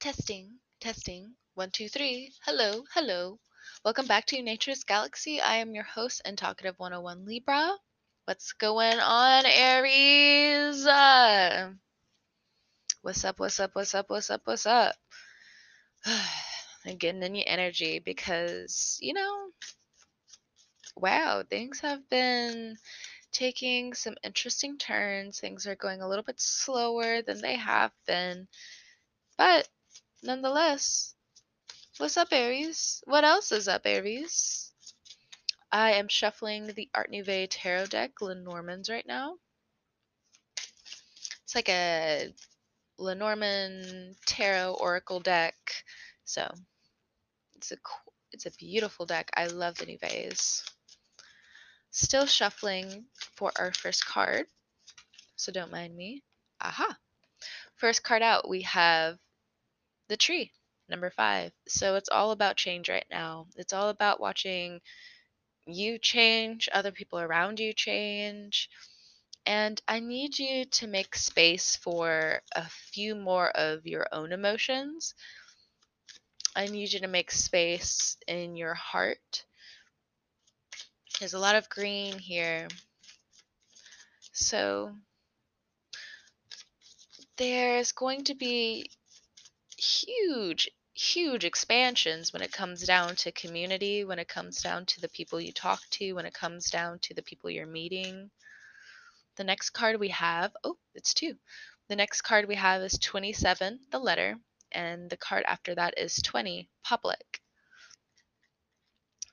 Testing, testing. One, two, three. Hello, hello. Welcome back to Nature's Galaxy. I am your host and talkative 101 Libra. What's going on, Aries? Uh, what's up, what's up, what's up, what's up, what's up? I'm getting in your energy because, you know, wow, things have been taking some interesting turns. Things are going a little bit slower than they have been. But nonetheless, what's up, Aries? What else is up, Aries? I am shuffling the Art Nouveau Tarot deck, Lenormand's, right now. It's like a Lenormand Tarot Oracle deck. So it's a it's a beautiful deck. I love the Nouvelles. Still shuffling for our first card, so don't mind me. Aha! First card out, we have the tree, number five. So it's all about change right now. It's all about watching you change, other people around you change. And I need you to make space for a few more of your own emotions. I need you to make space in your heart there's a lot of green here. So there's going to be huge, huge expansions when it comes down to community, when it comes down to the people you talk to, when it comes down to the people you're meeting. The next card we have, oh, it's two. The next card we have is 27, the letter, and the card after that is 20, public.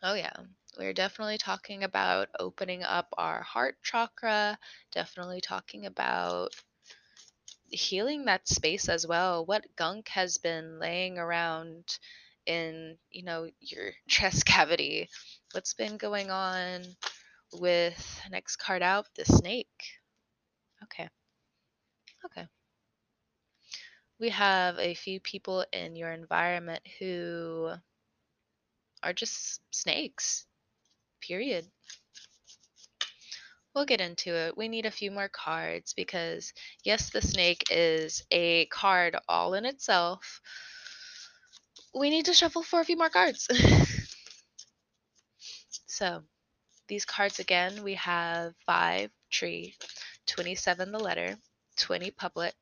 Oh, yeah we're definitely talking about opening up our heart chakra, definitely talking about healing that space as well. What gunk has been laying around in, you know, your chest cavity? What's been going on with next card out, the snake? Okay. Okay. We have a few people in your environment who are just snakes period. We'll get into it. We need a few more cards because, yes, the snake is a card all in itself. We need to shuffle for a few more cards. so, these cards again we have 5 tree, 27 the letter, 20 public,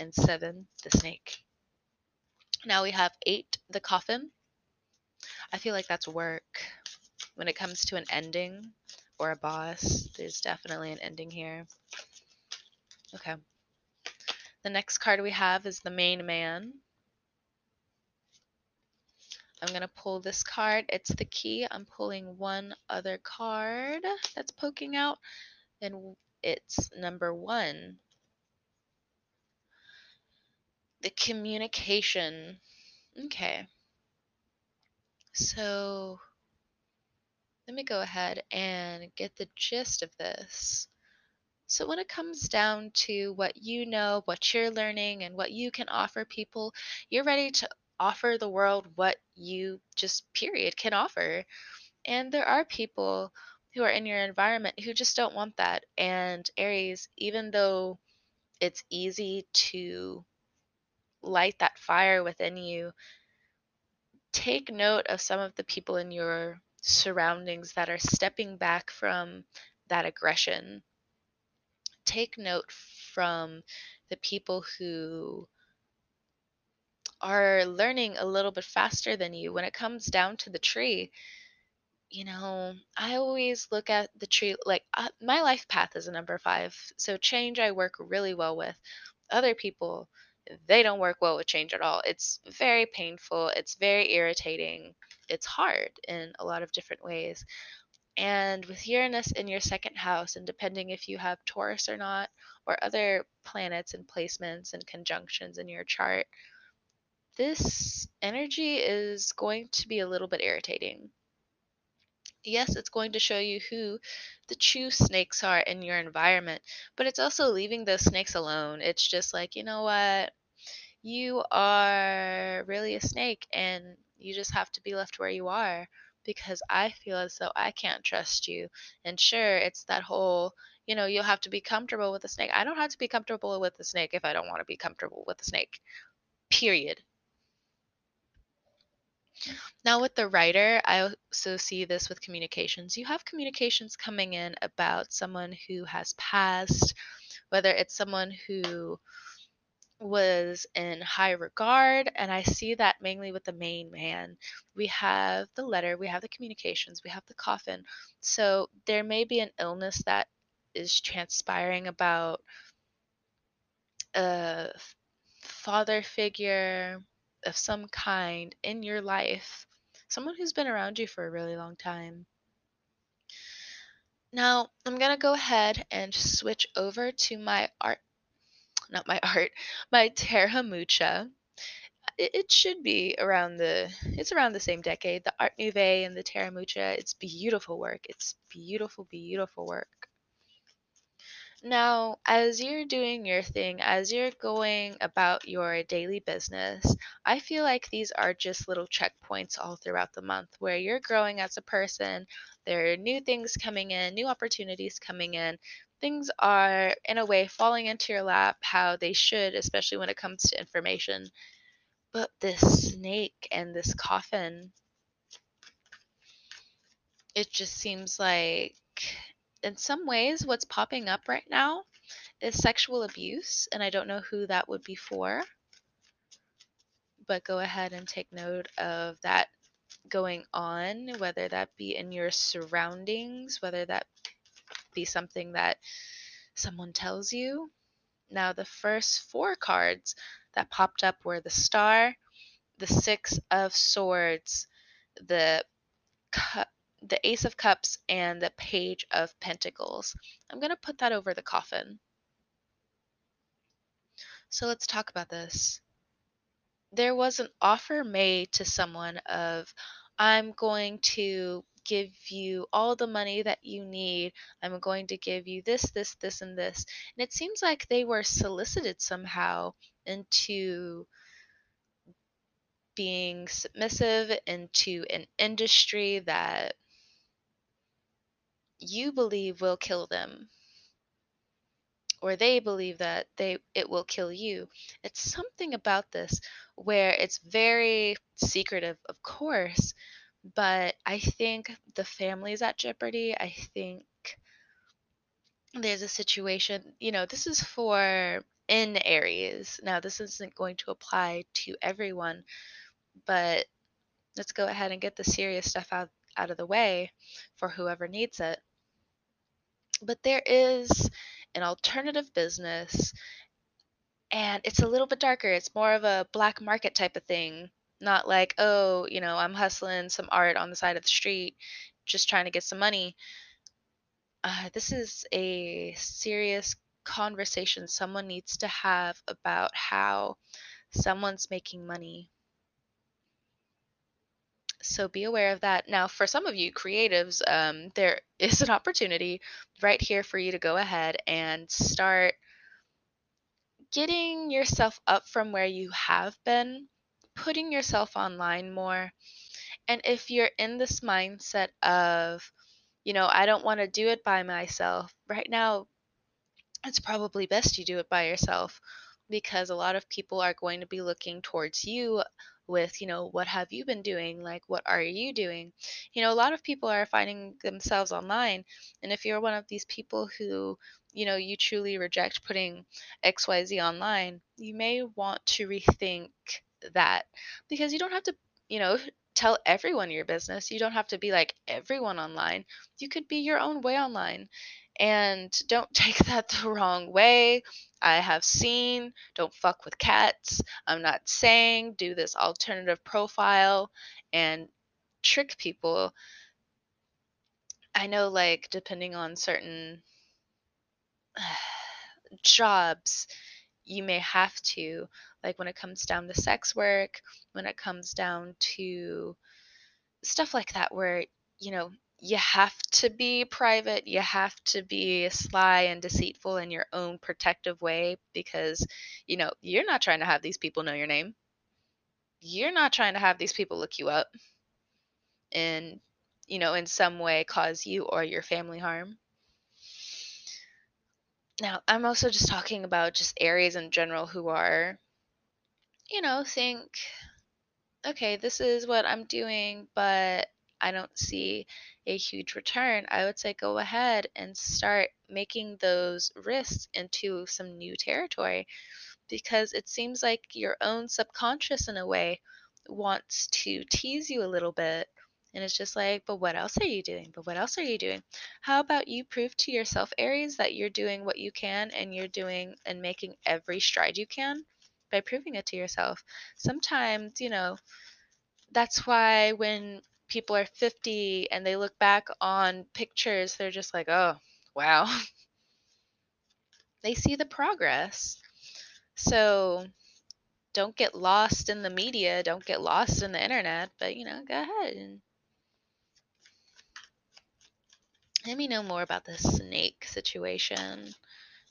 and 7 the snake. Now we have 8 the coffin. I feel like that's work when it comes to an ending or a boss, there's definitely an ending here. Okay. The next card we have is the main man. I'm going to pull this card. It's the key. I'm pulling one other card that's poking out, and it's number one. The communication. Okay. So let me go ahead and get the gist of this. So, when it comes down to what you know, what you're learning, and what you can offer people, you're ready to offer the world what you just, period, can offer. And there are people who are in your environment who just don't want that. And Aries, even though it's easy to light that fire within you, take note of some of the people in your surroundings that are stepping back from that aggression. Take note from the people who are learning a little bit faster than you when it comes down to the tree. You know, I always look at the tree like uh, my life path is a number five, so change I work really well with. Other people, they don't work well with change at all. It's very painful, it's very irritating it's hard in a lot of different ways. And with Uranus in your second house, and depending if you have Taurus or not, or other planets and placements and conjunctions in your chart, this energy is going to be a little bit irritating. Yes, it's going to show you who the true snakes are in your environment, but it's also leaving those snakes alone. It's just like, you know what? You are really a snake and you just have to be left where you are because I feel as though I can't trust you. And sure, it's that whole, you know, you'll have to be comfortable with a snake. I don't have to be comfortable with a snake if I don't want to be comfortable with a snake. Period. Now, with the Rider, I also see this with communications. You have communications coming in about someone who has passed, whether it's someone who was in high regard, and I see that mainly with the main man. We have the letter, we have the communications, we have the coffin. So there may be an illness that is transpiring about a father figure of some kind in your life, someone who's been around you for a really long time. Now, I'm going to go ahead and switch over to my art not my art, my Tarot Mucha. It, it should be around the it's around the same decade. The Art Nouveau and the Tarot Mucha. It's beautiful work. It's beautiful, beautiful work. Now, as you're doing your thing, as you're going about your daily business, I feel like these are just little checkpoints all throughout the month where you're growing as a person. There are new things coming in, new opportunities coming in. Things are, in a way, falling into your lap how they should, especially when it comes to information. But this snake and this coffin, it just seems like in some ways, what's popping up right now is sexual abuse, and I don't know who that would be for. But go ahead and take note of that going on, whether that be in your surroundings, whether that be something that someone tells you. Now, the first four cards that popped up were the Star, the Six of Swords, the the Ace of Cups and the Page of Pentacles. I'm going to put that over the coffin. So let's talk about this. There was an offer made to someone of, I'm going to give you all the money that you need. I'm going to give you this, this, this, and this. And it seems like they were solicited somehow into being submissive into an industry that you believe will kill them or they believe that they it will kill you it's something about this where it's very secretive of course but i think the family is at jeopardy i think there's a situation you know this is for in Aries now this isn't going to apply to everyone but let's go ahead and get the serious stuff out out of the way for whoever needs it but there is an alternative business and it's a little bit darker. It's more of a black market type of thing. Not like, oh, you know, I'm hustling some art on the side of the street, just trying to get some money. Uh, this is a serious conversation someone needs to have about how someone's making money so be aware of that. Now, for some of you creatives, um, there is an opportunity right here for you to go ahead and start getting yourself up from where you have been, putting yourself online more. And if you're in this mindset of, you know, I don't want to do it by myself, right now, it's probably best you do it by yourself because a lot of people are going to be looking towards you with, you know, what have you been doing? Like, what are you doing? You know, a lot of people are finding themselves online. And if you're one of these people who, you know, you truly reject putting XYZ online, you may want to rethink that because you don't have to, you know, tell everyone your business. You don't have to be like everyone online. You could be your own way online. And don't take that the wrong way. I have seen don't fuck with cats. I'm not saying do this alternative profile and trick people. I know, like, depending on certain jobs, you may have to, like, when it comes down to sex work, when it comes down to stuff like that, where, you know, you have to be private, you have to be sly and deceitful in your own protective way because, you know, you're not trying to have these people know your name. You're not trying to have these people look you up and, you know, in some way cause you or your family harm. Now, I'm also just talking about just Aries in general who are, you know, think okay, this is what I'm doing, but I don't see a huge return, I would say go ahead and start making those risks into some new territory because it seems like your own subconscious, in a way, wants to tease you a little bit. And it's just like, but what else are you doing? But what else are you doing? How about you prove to yourself, Aries, that you're doing what you can and you're doing and making every stride you can by proving it to yourself? Sometimes, you know, that's why when people are 50 and they look back on pictures, they're just like, oh, wow. they see the progress. So don't get lost in the media, don't get lost in the internet, but you know, go ahead and let me know more about the snake situation.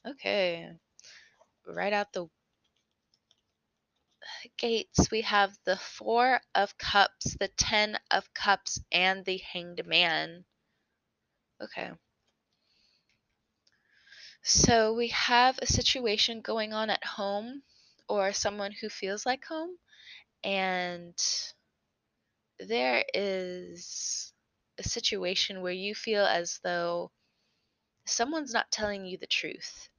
Okay. Right out the gates, we have the Four of Cups, the Ten of Cups, and the Hanged Man. Okay. So we have a situation going on at home or someone who feels like home, and there is a situation where you feel as though someone's not telling you the truth.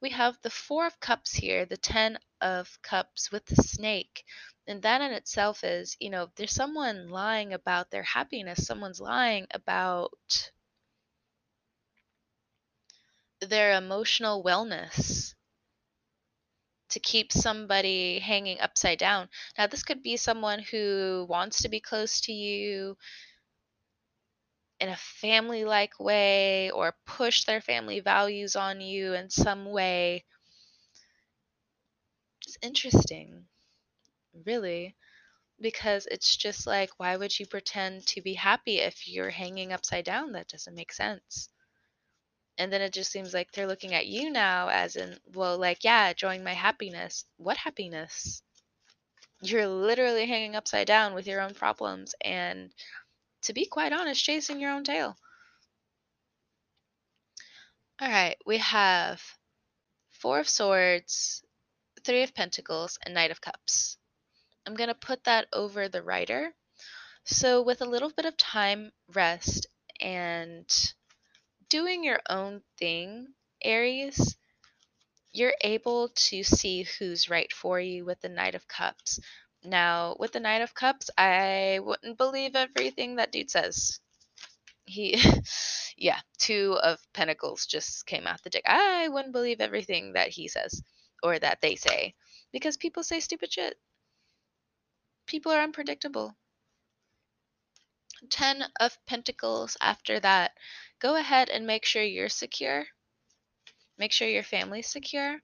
We have the Four of Cups here, the Ten of Cups with the snake. And that in itself is, you know, there's someone lying about their happiness, someone's lying about their emotional wellness to keep somebody hanging upside down. Now, this could be someone who wants to be close to you in a family like way or push their family values on you in some way. It's interesting, really, because it's just like, why would you pretend to be happy if you're hanging upside down? That doesn't make sense. And then it just seems like they're looking at you now as in, well, like, yeah, enjoying my happiness. What happiness? You're literally hanging upside down with your own problems and, to be quite honest, chasing your own tail. All right, we have Four of Swords, Three of Pentacles, and Knight of Cups. I'm going to put that over the Rider. So, with a little bit of time, rest, and doing your own thing, Aries, you're able to see who's right for you with the Knight of Cups. Now, with the Knight of Cups, I wouldn't believe everything that dude says. He, yeah, two of Pentacles just came out the deck. I wouldn't believe everything that he says or that they say because people say stupid shit. People are unpredictable. Ten of Pentacles after that go ahead and make sure you're secure. Make sure your family's secure.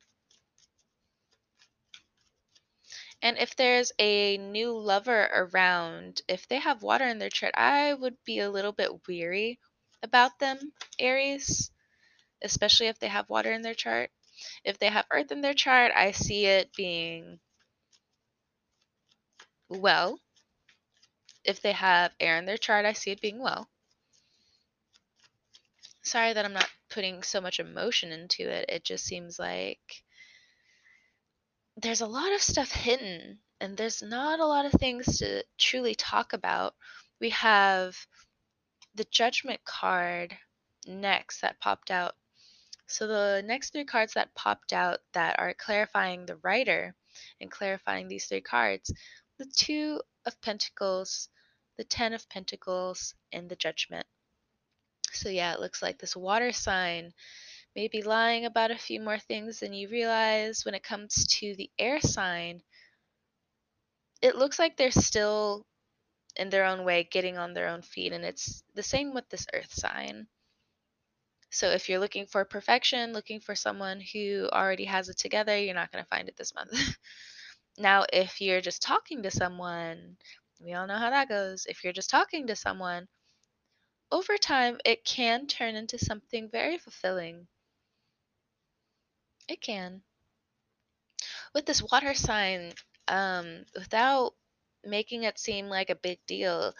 And if there's a new lover around, if they have water in their chart, I would be a little bit weary about them, Aries, especially if they have water in their chart. If they have earth in their chart, I see it being well. If they have air in their chart, I see it being well sorry that I'm not putting so much emotion into it. It just seems like there's a lot of stuff hidden and there's not a lot of things to truly talk about. We have the judgment card next that popped out. So the next three cards that popped out that are clarifying the Rider and clarifying these three cards, the 2 of pentacles, the 10 of pentacles and the judgment. So yeah, it looks like this water sign may be lying about a few more things than you realize when it comes to the air sign. It looks like they're still in their own way getting on their own feet and it's the same with this earth sign. So if you're looking for perfection, looking for someone who already has it together, you're not going to find it this month. now, if you're just talking to someone, we all know how that goes. If you're just talking to someone, over time, it can turn into something very fulfilling. It can. With this water sign, um, without making it seem like a big deal,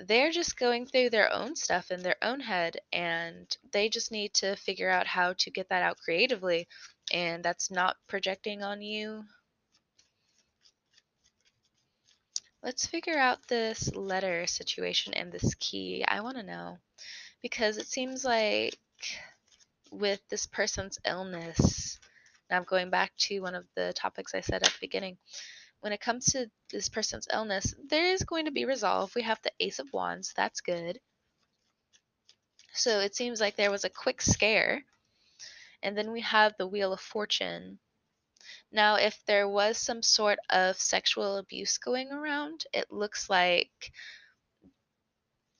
they're just going through their own stuff in their own head and they just need to figure out how to get that out creatively and that's not projecting on you Let's figure out this letter situation and this key. I want to know because it seems like with this person's illness, now I'm going back to one of the topics I said at the beginning. When it comes to this person's illness, there is going to be resolve. We have the Ace of Wands, that's good. So it seems like there was a quick scare. And then we have the Wheel of Fortune. Now, if there was some sort of sexual abuse going around, it looks like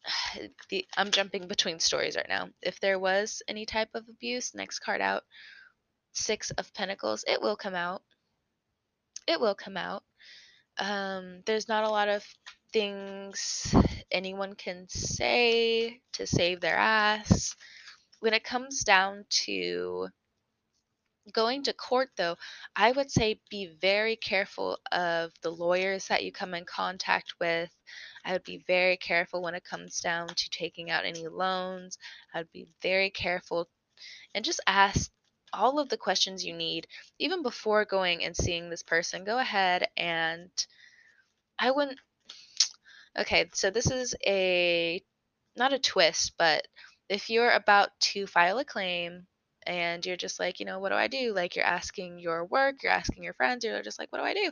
the, I'm jumping between stories right now. If there was any type of abuse, next card out, Six of Pentacles, it will come out. It will come out. Um, there's not a lot of things anyone can say to save their ass. When it comes down to going to court, though, I would say be very careful of the lawyers that you come in contact with. I would be very careful when it comes down to taking out any loans. I would be very careful and just ask all of the questions you need, even before going and seeing this person. Go ahead and I wouldn't. Okay, so this is a not a twist, but if you're about to file a claim and you're just like, you know, what do I do? Like you're asking your work, you're asking your friends, you're just like, what do I do?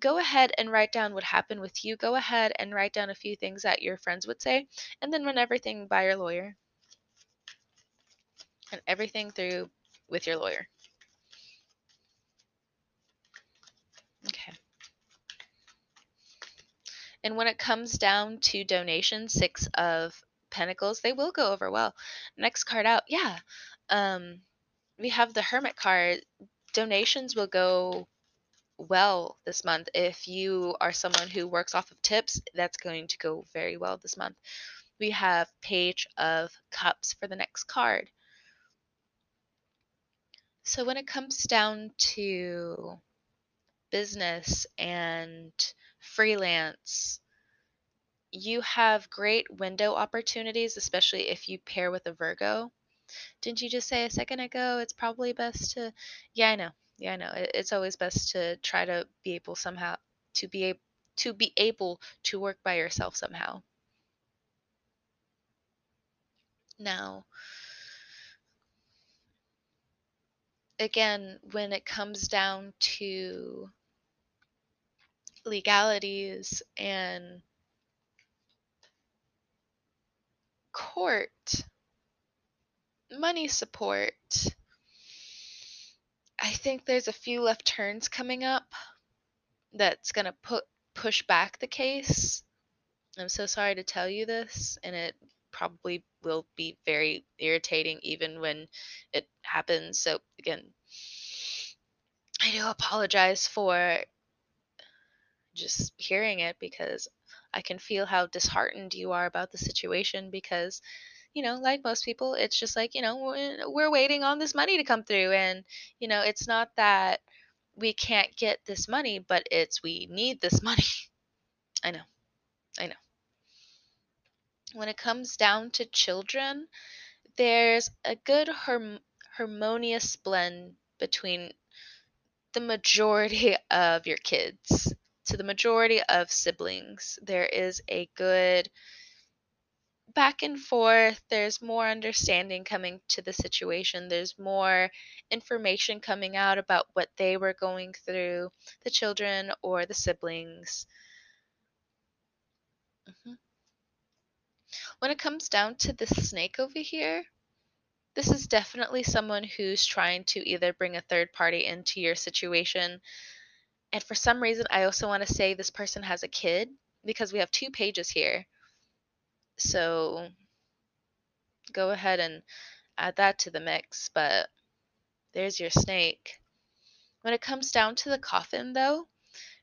Go ahead and write down what happened with you. Go ahead and write down a few things that your friends would say, and then run everything by your lawyer. And everything through with your lawyer. Okay. And when it comes down to donations, six of pentacles, they will go over well. Next card out, yeah. Um, we have the hermit card. Donations will go well this month. If you are someone who works off of tips, that's going to go very well this month. We have Page of Cups for the next card. So when it comes down to business and freelance, you have great window opportunities, especially if you pair with a Virgo. Didn't you just say a second ago it's probably best to? Yeah, I know. Yeah, I know. It's always best to try to be able somehow to be able to be able to work by yourself somehow. Now, again, when it comes down to legalities and court money support i think there's a few left turns coming up that's going to put push back the case. I'm so sorry to tell you this and it probably will be very irritating even when it happens. So again i do apologize for just hearing it because I can feel how disheartened you are about the situation because you know, like most people, it's just like, you know, we're waiting on this money to come through. And, you know, it's not that we can't get this money, but it's we need this money. I know. I know. When it comes down to children, there's a good harm- harmonious blend between the majority of your kids to the majority of siblings. There is a good back and forth. There's more understanding coming to the situation. There's more information coming out about what they were going through, the children or the siblings. Mm-hmm. When it comes down to the snake over here, this is definitely someone who's trying to either bring a third party into your situation and for some reason, I also want to say this person has a kid because we have two pages here. So go ahead and add that to the mix. But there's your snake. When it comes down to the coffin, though,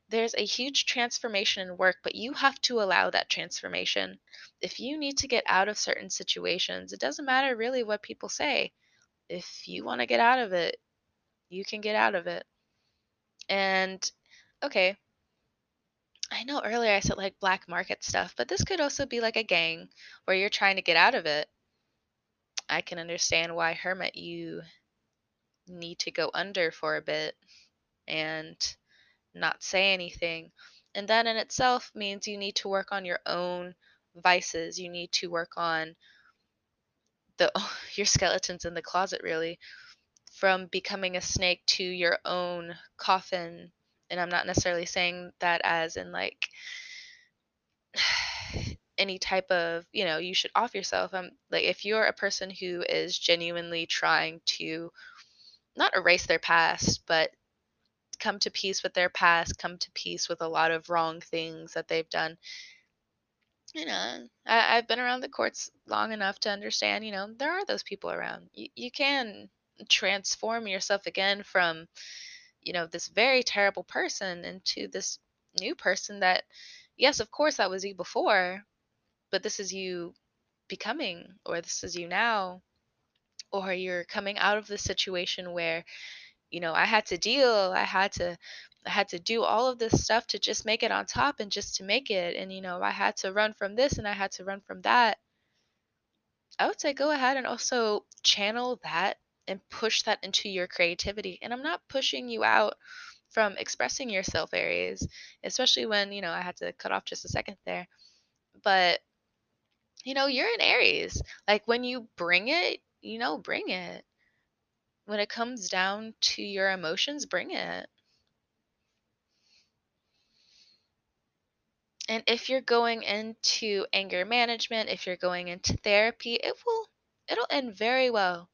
there's a huge transformation in work, but you have to allow that transformation. If you need to get out of certain situations, it doesn't matter really what people say. If you want to get out of it, you can get out of it. And okay, I know earlier I said like black market stuff, but this could also be like a gang where you're trying to get out of it. I can understand why Hermit you need to go under for a bit and not say anything. And that in itself means you need to work on your own vices. You need to work on the your skeletons in the closet really from becoming a snake to your own coffin. And I'm not necessarily saying that as in like any type of, you know, you should off yourself. i'm like if you're a person who is genuinely trying to not erase their past, but come to peace with their past, come to peace with a lot of wrong things that they've done. You know, I, I've been around the courts long enough to understand, you know, there are those people around. You, you can transform yourself again from, you know, this very terrible person into this new person that, yes, of course, that was you before, but this is you becoming, or this is you now, or you're coming out of the situation where you know, I had to deal, I had to I had to do all of this stuff to just make it on top and just to make it. And you know, I had to run from this and I had to run from that. I would say go ahead and also channel that and push that into your creativity. And I'm not pushing you out from expressing yourself Aries, especially when, you know, I had to cut off just a second there. But you know, you're an Aries. Like when you bring it, you know, bring it when it comes down to your emotions, bring it. And if you're going into anger management, if you're going into therapy, it will it'll end very well.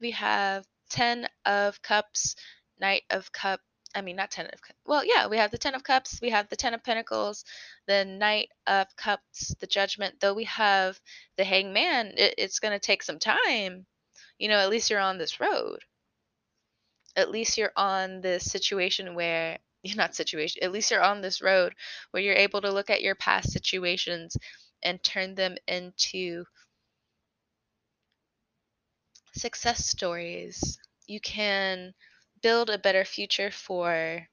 We have 10 of cups, knight of cup, I mean not 10 of cups. Well, yeah, we have the 10 of cups, we have the 10 of pentacles, the knight of cups, the judgment. Though we have the hangman, it, it's going to take some time you know, at least you're on this road. At least you're on this situation where you're not situation, at least you're on this road where you're able to look at your past situations and turn them into success stories. You can build a better future for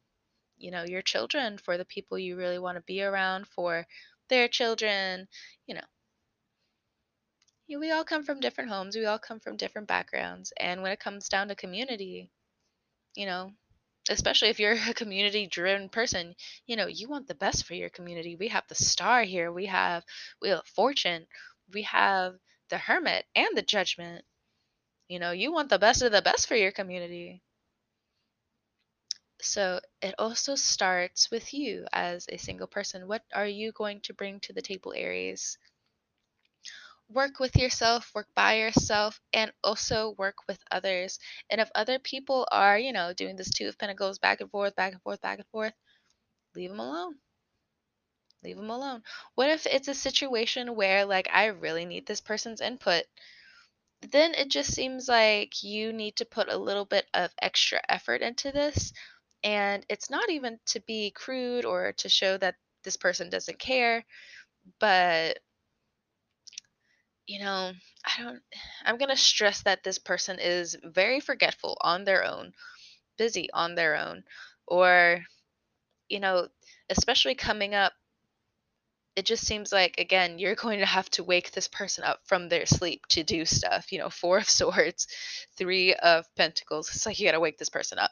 you know your children for the people you really want to be around for their children you know we all come from different homes, we all come from different backgrounds. And when it comes down to community, you know, especially if you're a community driven person, you know, you want the best for your community. We have the star here, we have Wheel of Fortune, we have the Hermit and the Judgment. You know, you want the best of the best for your community. So it also starts with you as a single person. What are you going to bring to the table, Aries? work with yourself, work by yourself, and also work with others. And if other people are, you know, doing this two of pentacles back and forth, back and forth, back and forth, leave them alone. Leave them alone. What if it's a situation where, like, I really need this person's input? Then it just seems like you need to put a little bit of extra effort into this. And it's not even to be crude or to show that this person doesn't care, but you know, I don't, I'm going to stress that this person is very forgetful on their own, busy on their own, or, you know, especially coming up, it just seems like, again, you're going to have to wake this person up from their sleep to do stuff. You know, Four of Swords, Three of Pentacles. It's like you got to wake this person up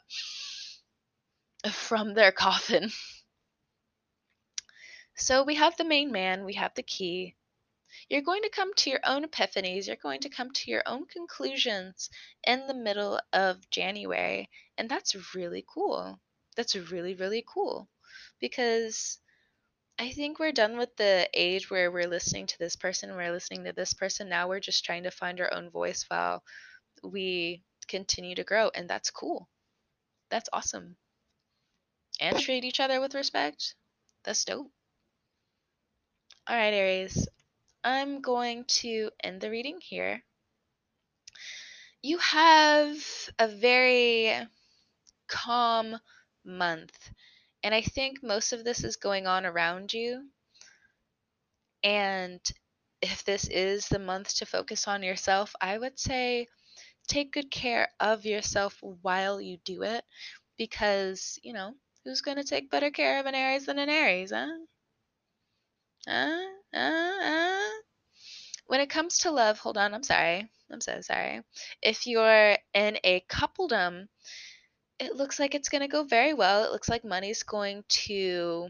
from their coffin. So we have the main man, we have the key, you're going to come to your own epiphanies, you're going to come to your own conclusions in the middle of January. And that's really cool. That's really, really cool. Because I think we're done with the age where we're listening to this person, we're listening to this person. Now we're just trying to find our own voice while we continue to grow. And that's cool. That's awesome. And treat each other with respect. That's dope. All right, Aries. I'm going to end the reading here. You have a very calm month, and I think most of this is going on around you. And if this is the month to focus on yourself, I would say take good care of yourself while you do it because, you know, who's going to take better care of an Aries than an Aries, huh? Uh, uh, uh. When it comes to love, hold on, I'm sorry. I'm so sorry. If you're in a coupledom, it looks like it's going to go very well. It looks like money's going to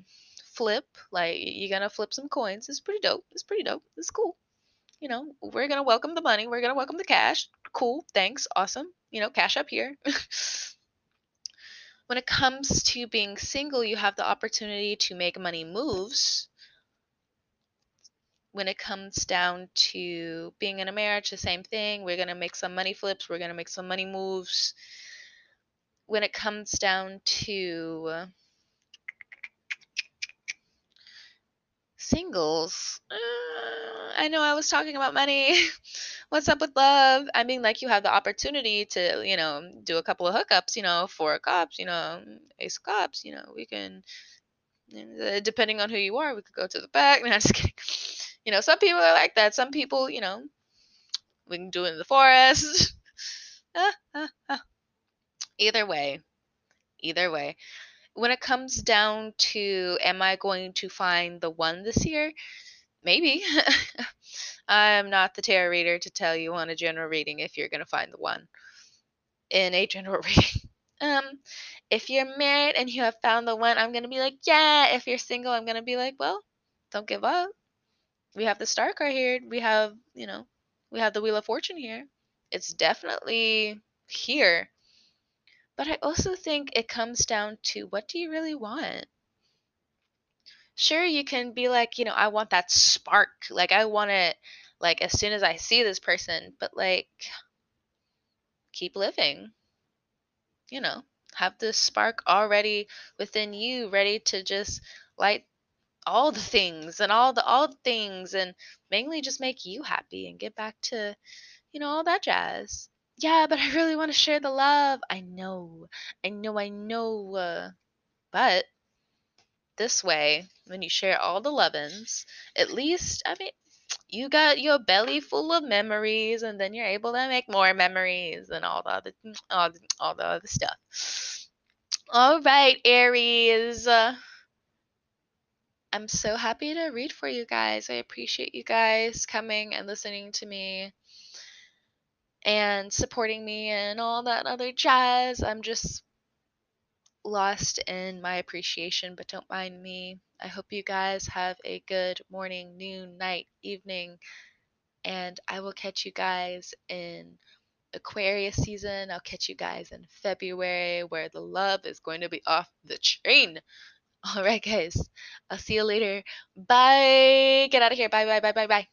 flip. Like you're gonna flip some coins. It's pretty dope. It's pretty dope. It's cool. You know, we're gonna welcome the money. We're gonna welcome the cash. Cool. Thanks. Awesome. You know, cash up here. when it comes to being single, you have the opportunity to make money moves. When it comes down to being in a marriage, the same thing. We're going to make some money flips, we're going to make some money moves. When it comes down to singles, uh, I know I was talking about money. What's up with love? I mean, like you have the opportunity to, you know, do a couple of hookups, you know, four cups, you know, ace cups, you know, we can, uh, depending on who you are, we could go to the back. No, I'm just kidding. You know, some people are like that. Some people, you know, we can do it in the forest. ah, ah, ah. Either way, either way when it comes down to am I going to find the one this year? Maybe. I'm not the tarot reader to tell you on a general reading if you're going to find the one in a general reading. Um, if you're married and you have found the one, I'm going to be like, yeah. If you're single, I'm going to be like, well, don't give up. We have the star card here. We have, you know, we have the Wheel of Fortune here. It's definitely here. But I also think it comes down to what do you really want? Sure, you can be like, you know, I want that spark. Like, I want it, like, as soon as I see this person, but like, keep living. You know, have this spark already within you, ready to just light all the things and all the all the things and mainly just make you happy and get back to you know all that jazz yeah, but I really want to share the love. I know, I know, I know. Uh, but this way, when you share all the lovin's, at least, I mean, you got your belly full of memories, and then you're able to make more memories and all the other, all the, all the other stuff. All right, Aries. Uh, I'm so happy to read for you guys. I appreciate you guys coming and listening to me and supporting me and all that other jazz. I'm just lost in my appreciation, but don't mind me. I hope you guys have a good morning, noon, night, evening, and I will catch you guys in Aquarius season. I'll catch you guys in February where the love is going to be off the chain. All right, guys. I'll see you later. Bye. Get out of here. Bye, bye, bye, bye, bye.